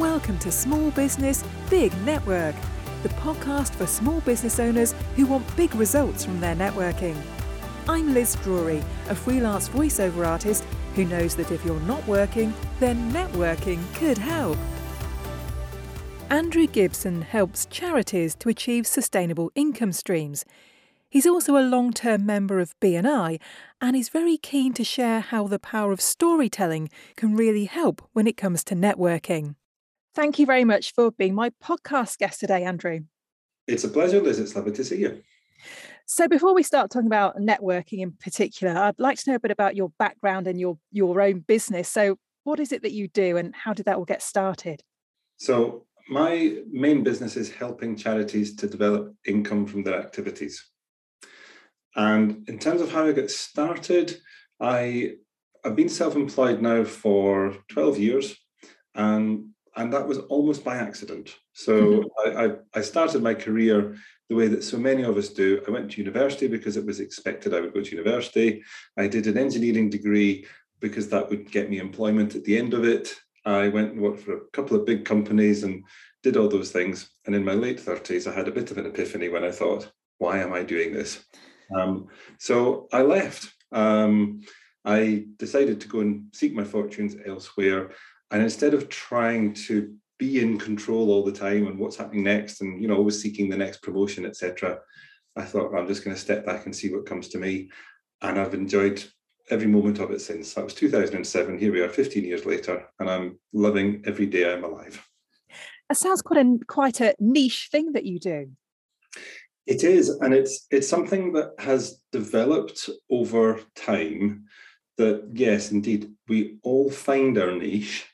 Welcome to Small Business Big Network, the podcast for small business owners who want big results from their networking. I'm Liz Drury, a freelance voiceover artist who knows that if you're not working, then networking could help. Andrew Gibson helps charities to achieve sustainable income streams. He's also a long-term member of BNI and is very keen to share how the power of storytelling can really help when it comes to networking. Thank you very much for being my podcast guest today, Andrew. It's a pleasure, Liz. It's lovely to see you. So before we start talking about networking in particular, I'd like to know a bit about your background and your your own business. So what is it that you do and how did that all get started? So my main business is helping charities to develop income from their activities. And in terms of how I got started, I I've been self-employed now for 12 years, and and that was almost by accident. So mm-hmm. I, I, I started my career the way that so many of us do. I went to university because it was expected I would go to university. I did an engineering degree because that would get me employment at the end of it. I went and worked for a couple of big companies and did all those things. And in my late 30s, I had a bit of an epiphany when I thought, why am I doing this? Um, so I left. Um, I decided to go and seek my fortunes elsewhere. And instead of trying to be in control all the time and what's happening next, and you know, always seeking the next promotion, etc., I thought I'm just going to step back and see what comes to me. And I've enjoyed every moment of it since. That was 2007. Here we are, 15 years later, and I'm loving every day I'm alive. That sounds quite a quite a niche thing that you do. It is, and it's it's something that has developed over time. That yes, indeed, we all find our niche,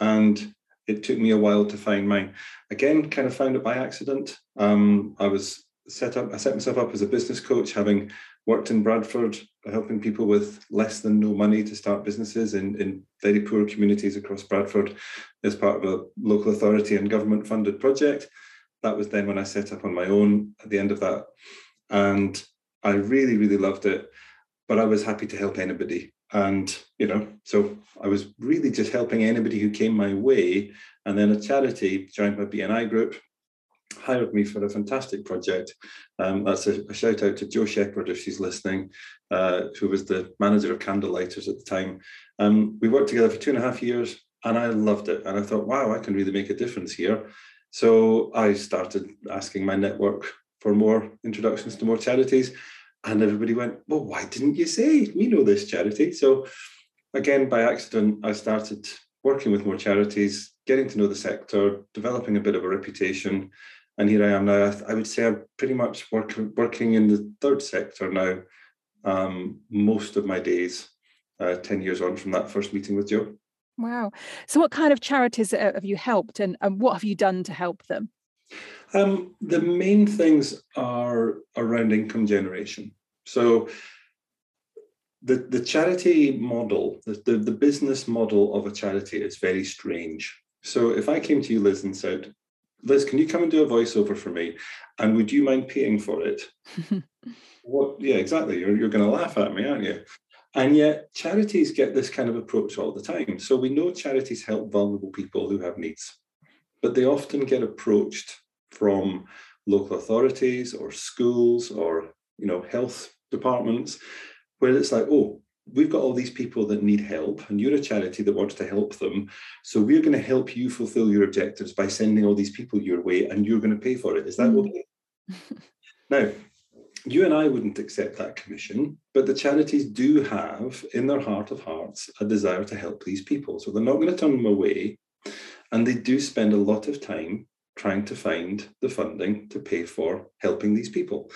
and it took me a while to find mine. Again, kind of found it by accident. Um, I was set up. I set myself up as a business coach, having worked in Bradford, helping people with less than no money to start businesses in, in very poor communities across Bradford as part of a local authority and government funded project that was then when I set up on my own at the end of that. And I really, really loved it. But I was happy to help anybody. And, you know, so I was really just helping anybody who came my way. And then a charity joined my BNI group, hired me for a fantastic project. Um, that's a, a, shout out to Joe Shepherd if she's listening, uh, who was the manager of Candlelighters at the time. Um, we worked together for two and a half years and I loved it. And I thought, wow, I can really make a difference here. So I started asking my network for more introductions to more charities. And everybody went, Well, why didn't you say we know this charity? So again, by accident, I started working with more charities, getting to know the sector, developing a bit of a reputation. And here I am now. I would say I'm pretty much work, working in the third sector now, um, most of my days, uh, 10 years on from that first meeting with Joe. Wow. So, what kind of charities uh, have you helped and, and what have you done to help them? Um, the main things are around income generation. So, the, the charity model, the, the, the business model of a charity is very strange. So, if I came to you, Liz, and said, Liz, can you come and do a voiceover for me? And would you mind paying for it? what? Yeah, exactly. You're, you're going to laugh at me, aren't you? And yet, charities get this kind of approach all the time. So we know charities help vulnerable people who have needs, but they often get approached from local authorities or schools or you know health departments where it's like oh we've got all these people that need help and you're a charity that wants to help them so we're going to help you fulfill your objectives by sending all these people your way and you're going to pay for it is that mm. okay now you and I wouldn't accept that commission, but the charities do have, in their heart of hearts, a desire to help these people. So they're not going to turn them away. And they do spend a lot of time trying to find the funding to pay for helping these people.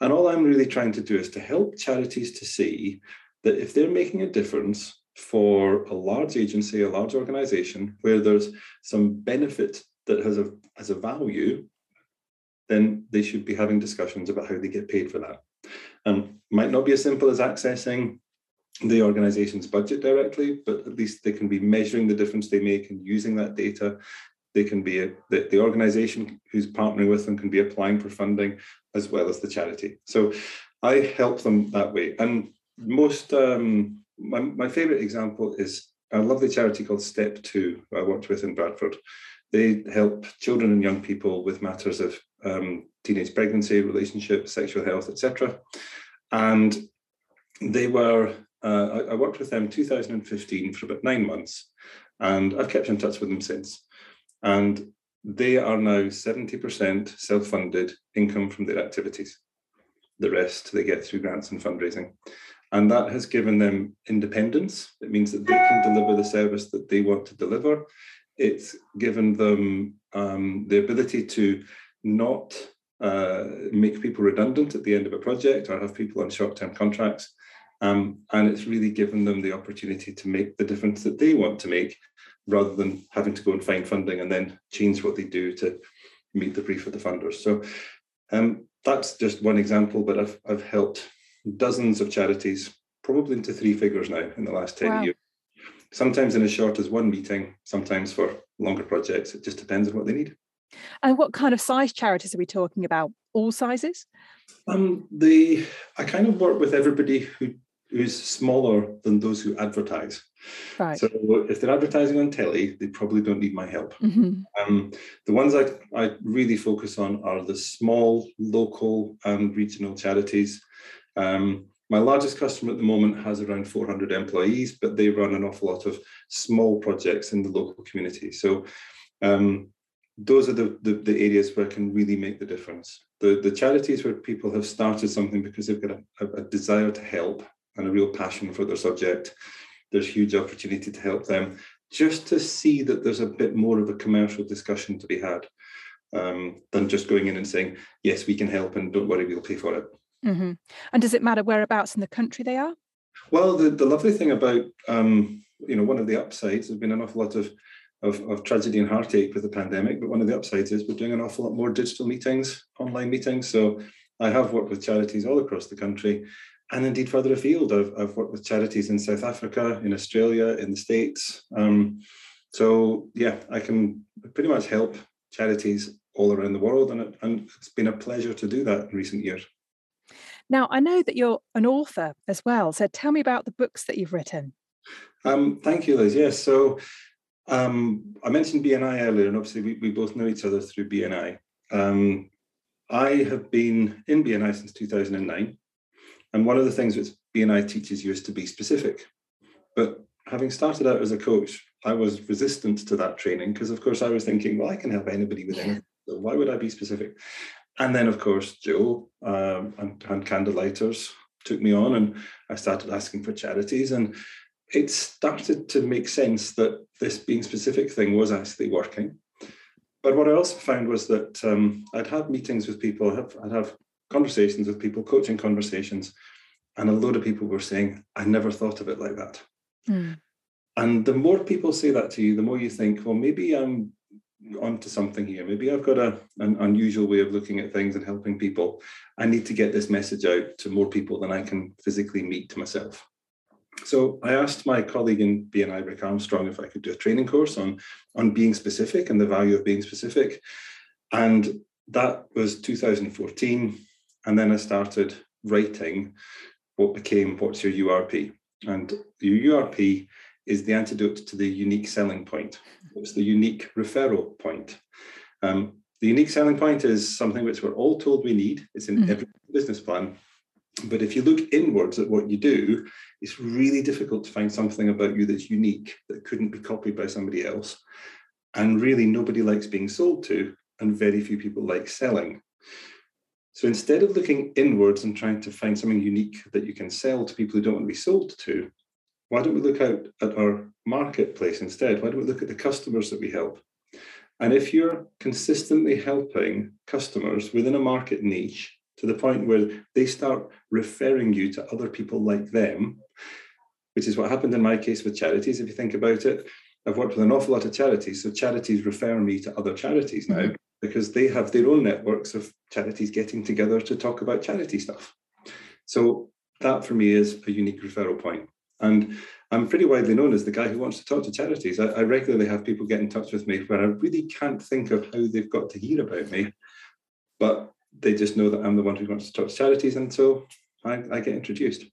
And all I'm really trying to do is to help charities to see that if they're making a difference for a large agency, a large organization, where there's some benefit that has a, has a value then they should be having discussions about how they get paid for that. Um, might not be as simple as accessing the organization's budget directly, but at least they can be measuring the difference they make and using that data. They can be the, the organization who's partnering with them can be applying for funding as well as the charity. So I help them that way. And most, um, my, my favorite example is a lovely charity called Step Two, I worked with in Bradford. They help children and young people with matters of um, teenage pregnancy, relationships, sexual health, etc. And they were, uh, I, I worked with them 2015 for about nine months, and I've kept in touch with them since. And they are now 70% self funded income from their activities. The rest they get through grants and fundraising. And that has given them independence. It means that they can deliver the service that they want to deliver. It's given them um, the ability to not uh, make people redundant at the end of a project or have people on short term contracts. Um, and it's really given them the opportunity to make the difference that they want to make rather than having to go and find funding and then change what they do to meet the brief of the funders. So um, that's just one example, but I've, I've helped dozens of charities, probably into three figures now in the last 10 wow. years. Sometimes in as short as one meeting, sometimes for longer projects. It just depends on what they need. And what kind of size charities are we talking about? All sizes? Um, the I kind of work with everybody who who's smaller than those who advertise. Right. So if they're advertising on telly, they probably don't need my help. Mm-hmm. Um, the ones I, I really focus on are the small, local, and regional charities. Um, my largest customer at the moment has around 400 employees, but they run an awful lot of small projects in the local community. So um, those are the, the, the, areas where I can really make the difference. The, the charities where people have started something because they've got a, a desire to help and a real passion for their subject, there's huge opportunity to help them just to see that there's a bit more of a commercial discussion to be had um, than just going in and saying, yes, we can help and don't worry, we'll pay for it. Mm-hmm. And does it matter whereabouts in the country they are? Well, the, the lovely thing about, um, you know, one of the upsides, there's been an awful lot of, of, of tragedy and heartache with the pandemic, but one of the upsides is we're doing an awful lot more digital meetings, online meetings. So I have worked with charities all across the country and indeed further afield. I've, I've worked with charities in South Africa, in Australia, in the States. Um, so yeah, I can pretty much help charities all around the world, and, it, and it's been a pleasure to do that in recent years. Now, I know that you're an author as well. So tell me about the books that you've written. Um, thank you, Liz. Yes. So um, I mentioned BNI earlier, and obviously we, we both know each other through BNI. Um, I have been in BNI since 2009. And one of the things which BNI teaches you is to be specific. But having started out as a coach, I was resistant to that training because, of course, I was thinking, well, I can help anybody with anything. So why would I be specific? And then, of course, Joe um, and, and Candlelighters took me on, and I started asking for charities. And it started to make sense that this being specific thing was actually working. But what I also found was that um, I'd have meetings with people, I'd have conversations with people, coaching conversations, and a load of people were saying, I never thought of it like that. Mm. And the more people say that to you, the more you think, well, maybe I'm onto something here. Maybe I've got a, an unusual way of looking at things and helping people. I need to get this message out to more people than I can physically meet to myself. So I asked my colleague in BNI, Rick Armstrong, if I could do a training course on, on being specific and the value of being specific. And that was 2014. And then I started writing what became What's Your URP? And your URP is the antidote to the unique selling point. It's the unique referral point. Um, the unique selling point is something which we're all told we need. It's in mm-hmm. every business plan. But if you look inwards at what you do, it's really difficult to find something about you that's unique that couldn't be copied by somebody else. And really, nobody likes being sold to, and very few people like selling. So instead of looking inwards and trying to find something unique that you can sell to people who don't want to be sold to, why don't we look out at our marketplace instead? Why don't we look at the customers that we help? And if you're consistently helping customers within a market niche to the point where they start referring you to other people like them, which is what happened in my case with charities, if you think about it, I've worked with an awful lot of charities. So charities refer me to other charities now mm-hmm. Because they have their own networks of charities getting together to talk about charity stuff. So that for me is a unique referral point. And I'm pretty widely known as the guy who wants to talk to charities. I, I, regularly have people get in touch with me where I really can't think of how they've got to hear about me, but they just know that I'm the one who wants to talk to charities. And so I, I get introduced.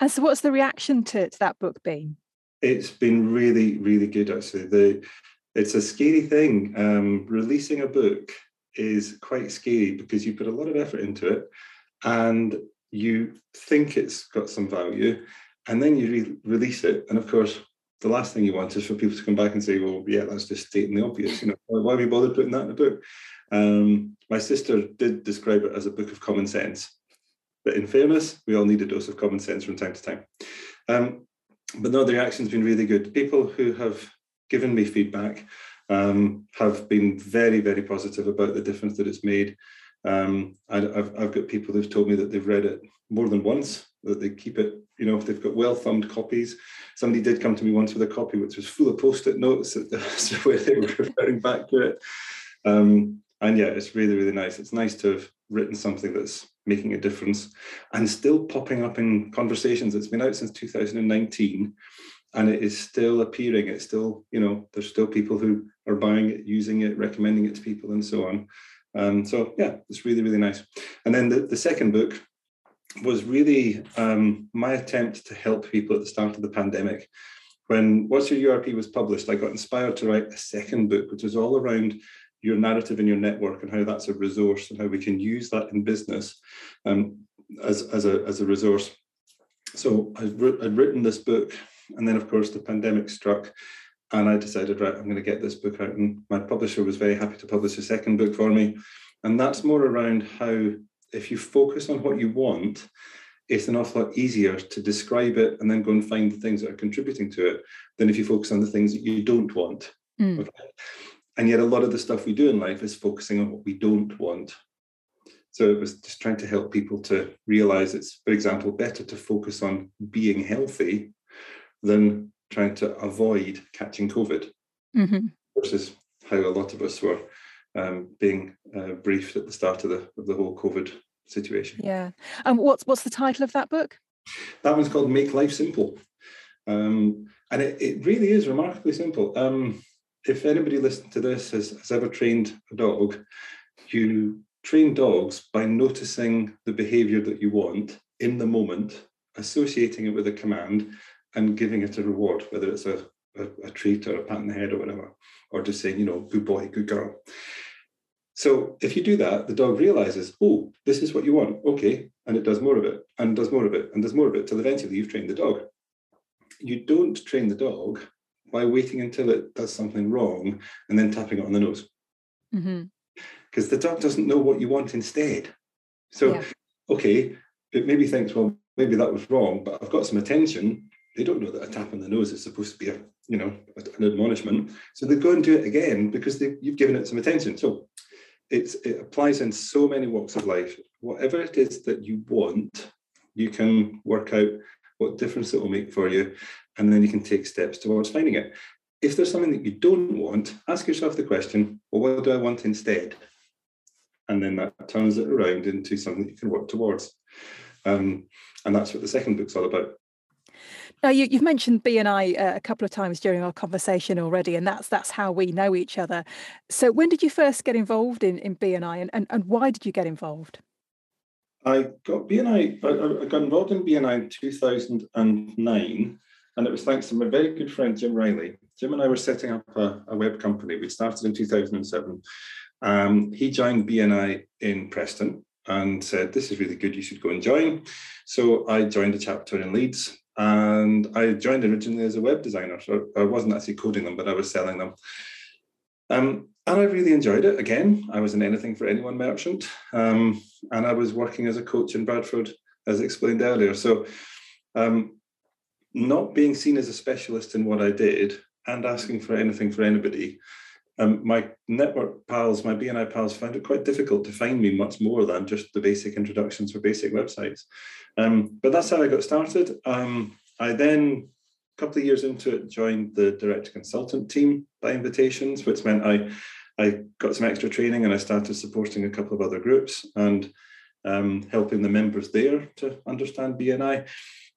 And so, what's the reaction to, to that book been? It's been really, really good, actually. The it's a scary thing. Um, releasing a book is quite scary because you put a lot of effort into it and you think it's got some value and then you re- release it. And of course, the last thing you want is for people to come back and say, well, yeah, that's just stating the obvious. You know, why are we bothered putting that in a book? Um, my sister did describe it as a book of common sense. But in fairness, we all need a dose of common sense from time to time. Um, but no, the reaction's been really good. People who have given me feedback um, have been very, very positive about the difference that it's made. Um, I, have I've got people who've told me that they've read it more than once, that they keep it, you know, if they've got well thumbed copies. Somebody did come to me once with a copy which was full of post it notes where they were referring back to it. Um, and yeah, it's really, really nice. It's nice to have written something that's making a difference and still popping up in conversations. It's been out since 2019 and it is still appearing. It's still, you know, there's still people who are buying it, using it, recommending it to people, and so on. Um, so yeah, it's really, really nice. And then the, the second book was really um, my attempt to help people at the start of the pandemic. When What's Your URP was published, I got inspired to write a second book, which was all around your narrative and your network and how that's a resource and how we can use that in business um, as, as, a, as a resource. So I'd, I'd written this book, and then of course the pandemic struck, and I decided, right, I'm going to get this book out. And my publisher was very happy to publish a second book for me. And that's more around how, if you focus on what you want, it's an awful lot easier to describe it and then go and find the things that are contributing to it than if you focus on the things that you don't want. Mm. Okay? And yet, a lot of the stuff we do in life is focusing on what we don't want. So it was just trying to help people to realize it's, for example, better to focus on being healthy than trying to avoid catching COVID, mm-hmm. versus how a lot of us were um, being uh, briefed at the start of the of the whole COVID situation. Yeah. And um, what's what's the title of that book? That one's called Make Life Simple. Um, and it, it really is remarkably simple. Um, if anybody listening to this has, has ever trained a dog, you train dogs by noticing the behavior that you want in the moment, associating it with a command, and giving it a reward, whether it's a, a, a treat or a pat on the head or whatever, or just saying, you know, good boy, good girl. So if you do that, the dog realizes, oh, this is what you want. Okay. And it does more of it and does more of it and does more of it till eventually you've trained the dog. You don't train the dog by waiting until it does something wrong and then tapping it on the nose. Because mm-hmm. the dog doesn't know what you want instead. So, yeah. okay, it maybe thinks, well, maybe that was wrong, but I've got some attention. They don't know that a tap on the nose is supposed to be a, you know, an admonishment. So they go and do it again because they, you've given it some attention. So it applies in so many walks of life. Whatever it is that you want, you can work out what difference it will make for you and then you can take steps towards finding it. If there's something that you don't want, ask yourself the question, well, what do I want instead? And then that turns it around into something that you can work towards. Um, and that's what the second book's all about. Now you, have mentioned BNI uh, a couple of times during our conversation already, and that's that's how we know each other. So when did you first get involved in, in BNI, and, and, and why did you get involved? I got BNI. I, I got involved in BNI in 2009 and it was thanks to my very good friend, Jim Riley. Jim and I were setting up a, a web company. We started in 2007. Um, he joined BNI in Preston and said, This is really good, you should go and join. So I joined a chapter in Leeds and I joined originally as a web designer. So I wasn't actually coding them, but I was selling them. Um, and I really enjoyed it. Again, I was an anything for anyone merchant. Um, and I was working as a coach in Bradford, as explained earlier. So um, not being seen as a specialist in what I did and asking for anything for anybody, um, my network pals, my BNI pals, found it quite difficult to find me much more than just the basic introductions for basic websites. Um, but that's how I got started. Um, I then, a couple of years into it, joined the direct consultant team by invitations, which meant I, I got some extra training and I started supporting a couple of other groups and um, helping the members there to understand BNI.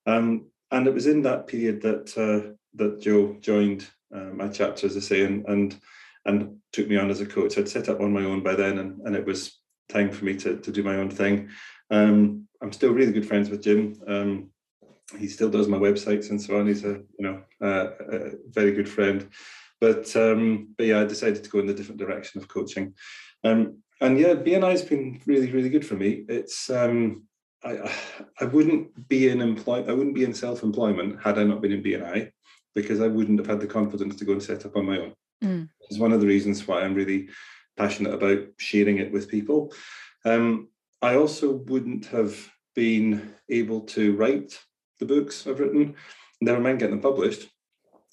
Um, and it was in that period that uh, that Joe joined uh, my chapter, as I say, and and and took me on as a coach. I'd set up on my own by then, and, and it was time for me to, to do my own thing. Um, I'm still really good friends with Jim. Um, he still does my websites and so on. He's a you know uh, a very good friend. But um, but yeah, I decided to go in the different direction of coaching. Um, and yeah, BNI has been really, really good for me. It's um, I I wouldn't be in employ I wouldn't be in self-employment had I not been in BNI because I wouldn't have had the confidence to go and set up on my own. Mm. It's one of the reasons why I'm really passionate about sharing it with people. Um, I also wouldn't have been able to write the books I've written, never mind getting them published.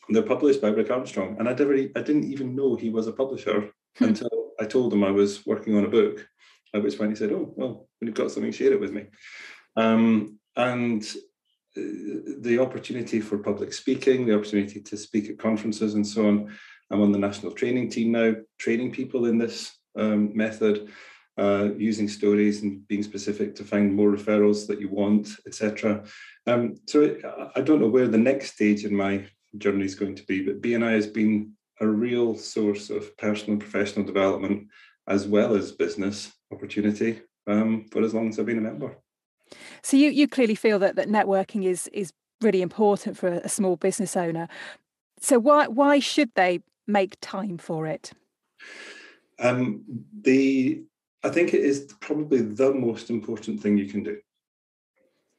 They're published by Rick Armstrong, and I never, I didn't even know he was a publisher hmm. until I told him I was working on a book. At which point he said, "Oh, well, when you've got something, share it with me." Um, and uh, the opportunity for public speaking, the opportunity to speak at conferences, and so on. I'm on the national training team now, training people in this um, method uh, using stories and being specific to find more referrals that you want, etc. Um, so I don't know where the next stage in my journey is going to be, but BNI has been a real source of personal and professional development as well as business opportunity um, for as long as I've been a member. So you you clearly feel that that networking is is really important for a small business owner. So why why should they make time for it? Um, the I think it is probably the most important thing you can do.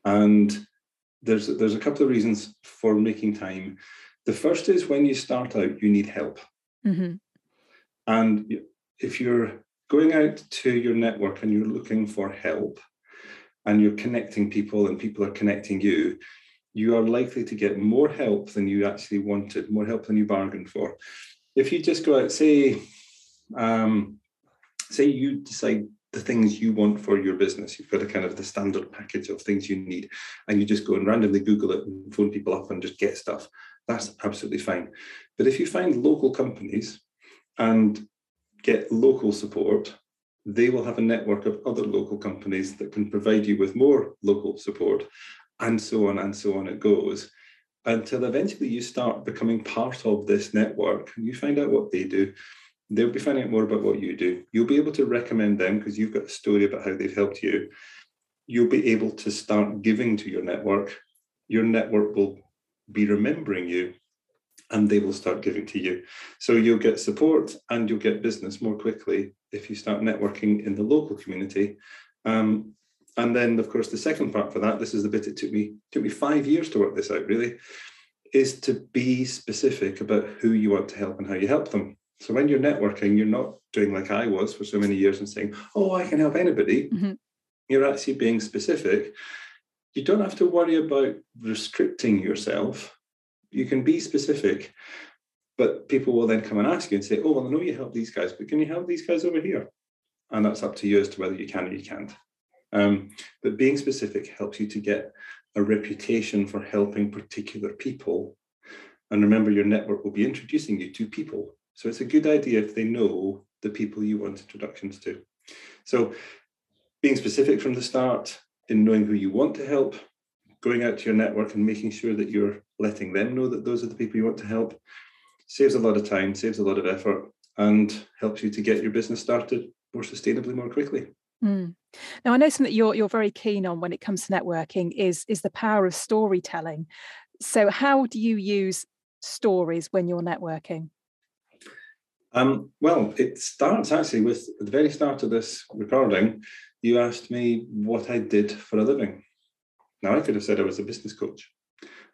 And there's there's a couple of reasons for making time. The first is when you start out, you need help. Mm-hmm. And if you're going out to your network and you're looking for help and you're connecting people and people are connecting you, you are likely to get more help than you actually wanted, more help than you bargained for. If you just go out, say, um, say you decide the things you want for your business. You've got a kind of the standard package of things you need, and you just go and randomly Google it and phone people up and just get stuff. That's absolutely fine. But if you find local companies and get local support, they will have a network of other local companies that can provide you with more local support, and so on and so on it goes until eventually you start becoming part of this network and you find out what they do They'll be finding out more about what you do. You'll be able to recommend them because you've got a story about how they've helped you. You'll be able to start giving to your network. Your network will be remembering you and they will start giving to you. So you'll get support and you'll get business more quickly if you start networking in the local community. Um, and then, of course, the second part for that, this is the bit it took me took me five years to work this out. Really, is to be specific about who you want to help and how you help them. So when you're networking, you're not doing like I was for so many years and saying, "Oh, I can help anybody." Mm-hmm. You're actually being specific. You don't have to worry about restricting yourself. You can be specific, but people will then come and ask you and say, "Oh, well, I know you help these guys, but can you help these guys over here?" And that's up to you as to whether you can or you can't. Um, but being specific helps you to get a reputation for helping particular people. And remember, your network will be introducing you to people so it's a good idea if they know the people you want introductions to. So being specific from the start in knowing who you want to help, going out to your network and making sure that you're letting them know that those are the people you want to help saves a lot of time, saves a lot of effort, and helps you to get your business started more sustainably more quickly. Mm. Now, I know something that you're you're very keen on when it comes to networking is is the power of storytelling. So, how do you use stories when you're networking? Um, well, it starts actually with at the very start of this recording. You asked me what I did for a living. Now, I could have said I was a business coach,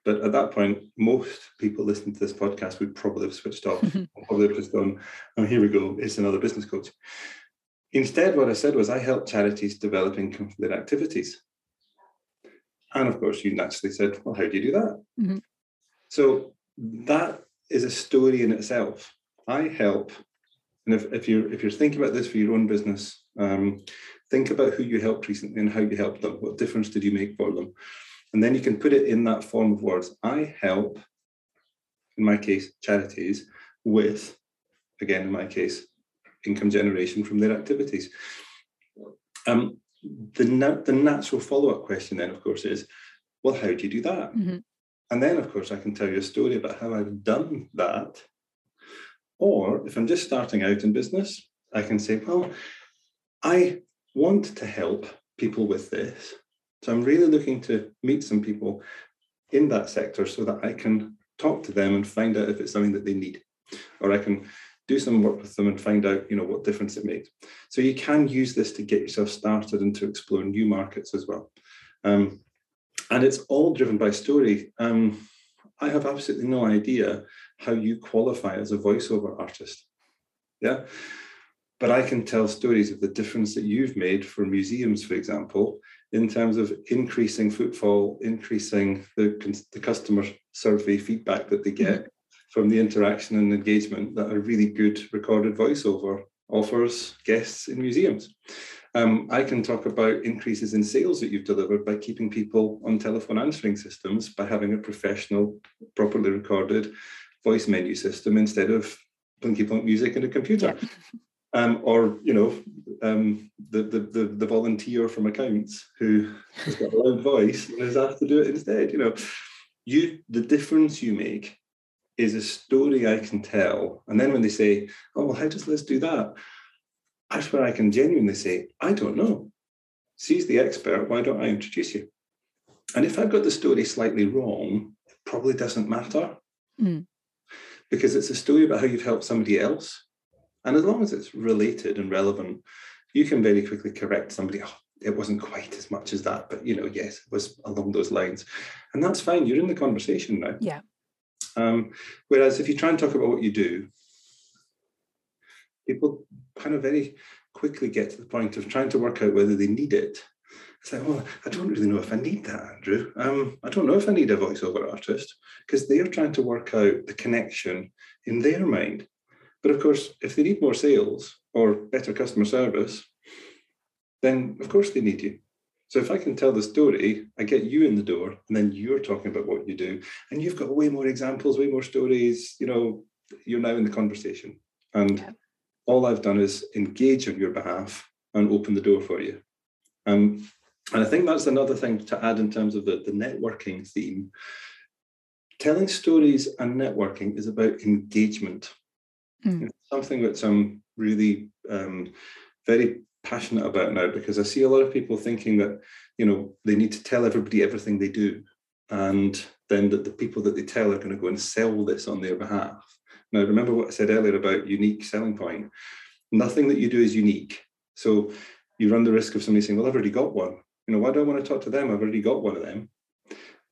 but at that point, most people listening to this podcast would probably have switched off, probably have just gone, "Oh, here we go, it's another business coach." Instead, what I said was I help charities develop income from their activities. And of course, you naturally said, "Well, how do you do that?" Mm-hmm. So that is a story in itself I help, and if, if you're if you're thinking about this for your own business, um, think about who you helped recently and how you helped them. What difference did you make for them? And then you can put it in that form of words. I help, in my case, charities with, again, in my case, income generation from their activities. Um, the, na- the natural follow up question then, of course, is, well, how do you do that? Mm-hmm. And then, of course, I can tell you a story about how I've done that or if I'm just starting out in business, I can say, well, I want to help people with this. So I'm really looking to meet some people in that sector so that I can talk to them and find out if it's something that they need. or I can do some work with them and find out, you know, what difference it makes. So you can use this to get yourself started and to explore new markets as well. Um, and it's all driven by story. Um, I have absolutely no idea how you qualify as a voiceover artist. Yeah. But I can tell stories of the difference that you've made for museums, for example, in terms of increasing footfall, increasing the, the customer survey feedback that they get. From the interaction and engagement that a really good recorded voiceover offers guests in museums. Um, I can talk about increases in sales that you've delivered by keeping people on telephone answering systems by having a professional, properly recorded voice menu system instead of blinky plonk music in a computer. Yeah. Um, or you know um, the, the, the the volunteer from accounts who has got a loud voice and is asked to do it instead. You know, you the difference you make is a story I can tell. And then when they say, "Oh, well, how does Liz do that?" That's where I can genuinely say, "I don't know." She's the expert. Why don't I introduce you? And if I've got the story slightly wrong, it probably doesn't matter. Mm because it's a story about how you've helped somebody else. And as long as it's related and relevant, you can very quickly correct somebody. Oh, it wasn't quite as much as that, but you know, yes, it was along those lines. And that's fine. You're in the conversation now. Yeah. Um, whereas if you try and talk about what you do, people kind of very quickly get to the point of trying to work out whether they need it it's like, well, I don't really know if I need that, Andrew. Um, I don't know if I need a voiceover artist because they're trying to work out the connection in their mind. But of course, if they need more sales or better customer service, then of course they need you. So if I can tell the story, I get you in the door, and then you're talking about what you do, and you've got way more examples, way more stories. You know, you're now in the conversation, and yeah. all I've done is engage on your behalf and open the door for you. Um, and I think that's another thing to add in terms of the, the networking theme. Telling stories and networking is about engagement. Mm. Something that I'm really um, very passionate about now because I see a lot of people thinking that you know they need to tell everybody everything they do, and then that the people that they tell are going to go and sell this on their behalf. Now, remember what I said earlier about unique selling point. Nothing that you do is unique. So you run the risk of somebody saying, "Well, I've already got one." You know, why do I want to talk to them? I've already got one of them.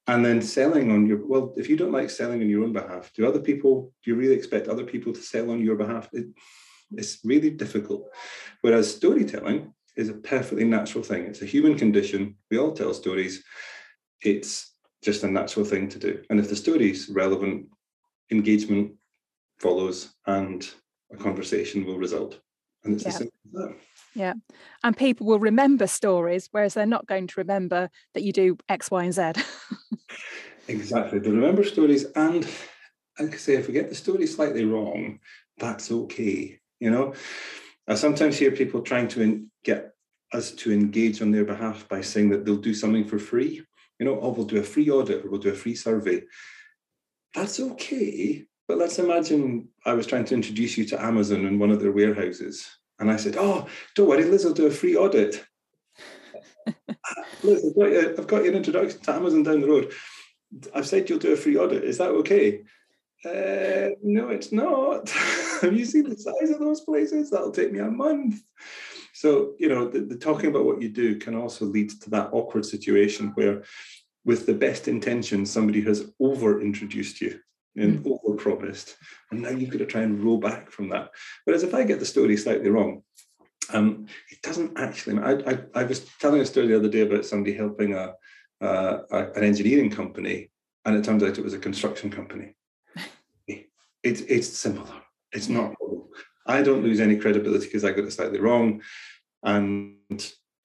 And then selling on your well, if you don't like selling on your own behalf, do other people, do you really expect other people to sell on your behalf? It, it's really difficult. Whereas storytelling is a perfectly natural thing. It's a human condition. We all tell stories. It's just a natural thing to do. And if the story is relevant, engagement follows and a conversation will result. And it's yeah. as simple as that. Yeah. And people will remember stories, whereas they're not going to remember that you do X, Y, and Z. exactly. They remember stories. And like I say, if we get the story slightly wrong, that's okay. You know, I sometimes hear people trying to get us to engage on their behalf by saying that they'll do something for free. You know, oh, we'll do a free audit or we'll do a free survey. That's okay. But let's imagine I was trying to introduce you to Amazon in one of their warehouses and I said, Oh, don't worry, Liz will do a free audit. Liz, I've got, you, I've got your introduction to Amazon down the road. I've said you'll do a free audit. Is that okay? Uh, no, it's not. Have you seen the size of those places? That'll take me a month. So, you know, the, the, talking about what you do can also lead to that awkward situation where, with the best intentions, somebody has over introduced you and mm. over promised. And now you've got to try and roll back from that. Whereas if I get the story slightly wrong, um, it doesn't actually. I, I, I, was telling a story the other day about somebody helping a, uh, a, an engineering company, and it turns out it was a construction company. It's it's similar. It's not. I don't lose any credibility because I got it slightly wrong, and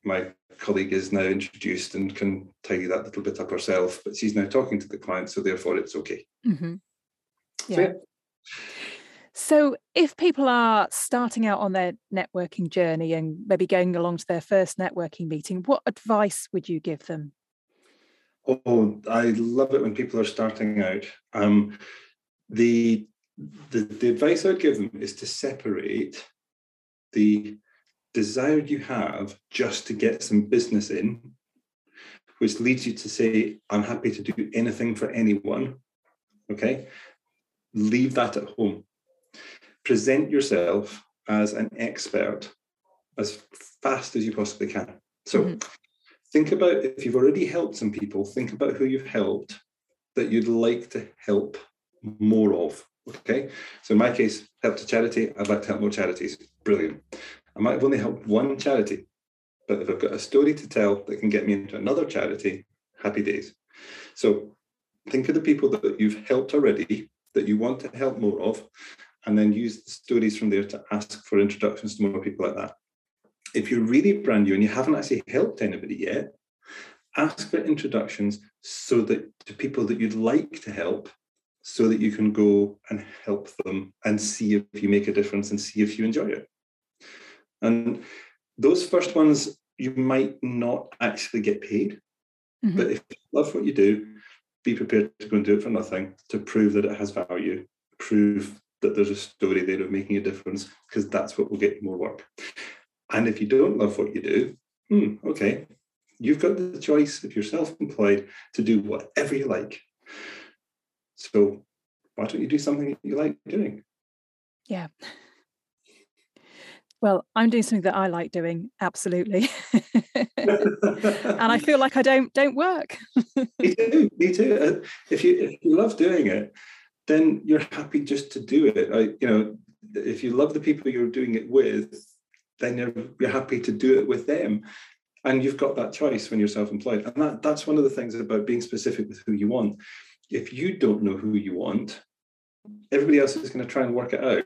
my colleague is now introduced and can tidy that little bit up herself. But she's now talking to the client, so therefore it's okay. Mm-hmm. Yeah. So, yeah. So, if people are starting out on their networking journey and maybe going along to their first networking meeting, what advice would you give them? Oh, I love it when people are starting out. Um, the, the the advice I'd give them is to separate the desire you have just to get some business in, which leads you to say, "I'm happy to do anything for anyone." Okay, leave that at home present yourself as an expert as fast as you possibly can. So mm-hmm. think about if you've already helped some people, think about who you've helped that you'd like to help more of. Okay. So in my case, help to charity, I'd like to help more charities. Brilliant. I might have only helped one charity, but if I've got a story to tell that can get me into another charity, happy days. So think of the people that you've helped already that you want to help more of, and then use the stories from there to ask for introductions to more people like that. If you're really brand new and you haven't actually helped anybody yet, ask for introductions so that to people that you'd like to help so that you can go and help them and see if you make a difference and see if you enjoy it. And those first ones, you might not actually get paid. Mm-hmm. But if you love what you do, be prepared to go and do it for nothing to prove that it has value, prove that there's a story there of making a difference, because that's what will get you more work. And if you don't love what you do, hmm, okay, you've got the choice if you're self-employed to do whatever you like. So why don't you do something you like doing? Yeah. Well, I'm doing something that I like doing, absolutely. and I feel like I don't don't work. me too. Me too. Uh, if you if you love doing it, then you're happy just to do it. I, you know, if you love the people you're doing it with, then you're you're happy to do it with them. And you've got that choice when you're self-employed. And that, that's one of the things about being specific with who you want. If you don't know who you want, everybody else is going to try and work it out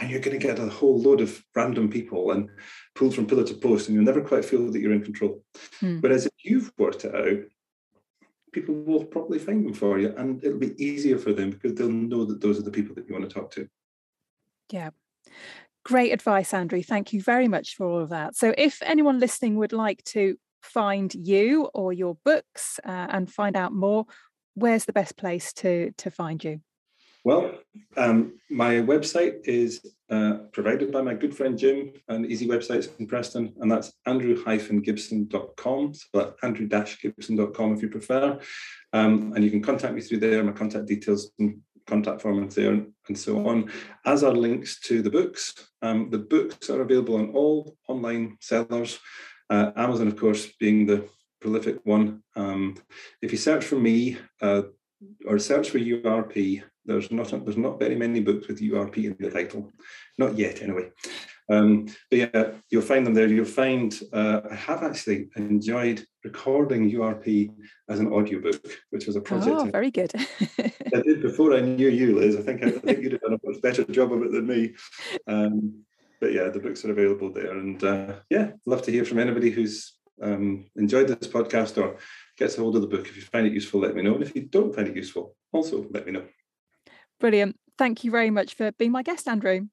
and you're going to get a whole load of random people and pulled from pillar to post, and you'll never quite feel that you're in control. Hmm. Whereas if you've worked it out, people will probably find them for you, and it'll be easier for them because they'll know that those are the people that you want to talk to. Yeah. Great advice, Andrew. Thank you very much for all of that. So, if anyone listening would like to find you or your books uh, and find out more, where's the best place to to find you? Well, um, my website is uh, provided by my good friend Jim and Easy Websites in Preston, and that's andrew-gibson.com. So that's andrew-gibson.com if you prefer. Um, and you can contact me through there. My contact details and contact form is there and, and so on, as are links to the books. Um, the books are available on all online sellers. Uh, Amazon, of course, being the prolific one. Um, if you search for me uh, or search for URP, there's not there's not very many books with URP in the title, not yet anyway. Um, but yeah, you'll find them there. You'll find uh, I have actually enjoyed recording URP as an audiobook, which was a project. Oh, very good. I did before I knew you, Liz. I think I, I think you'd have done a much better job of it than me. Um, but yeah, the books are available there, and uh, yeah, love to hear from anybody who's um, enjoyed this podcast or gets a hold of the book. If you find it useful, let me know, and if you don't find it useful, also let me know. Brilliant. Thank you very much for being my guest, Andrew.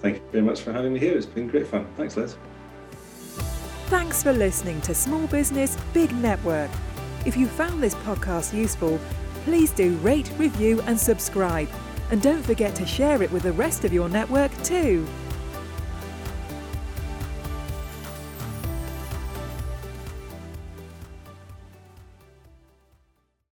Thank you very much for having me here. It's been great fun. Thanks, Liz. Thanks for listening to Small Business Big Network. If you found this podcast useful, please do rate, review, and subscribe. And don't forget to share it with the rest of your network too.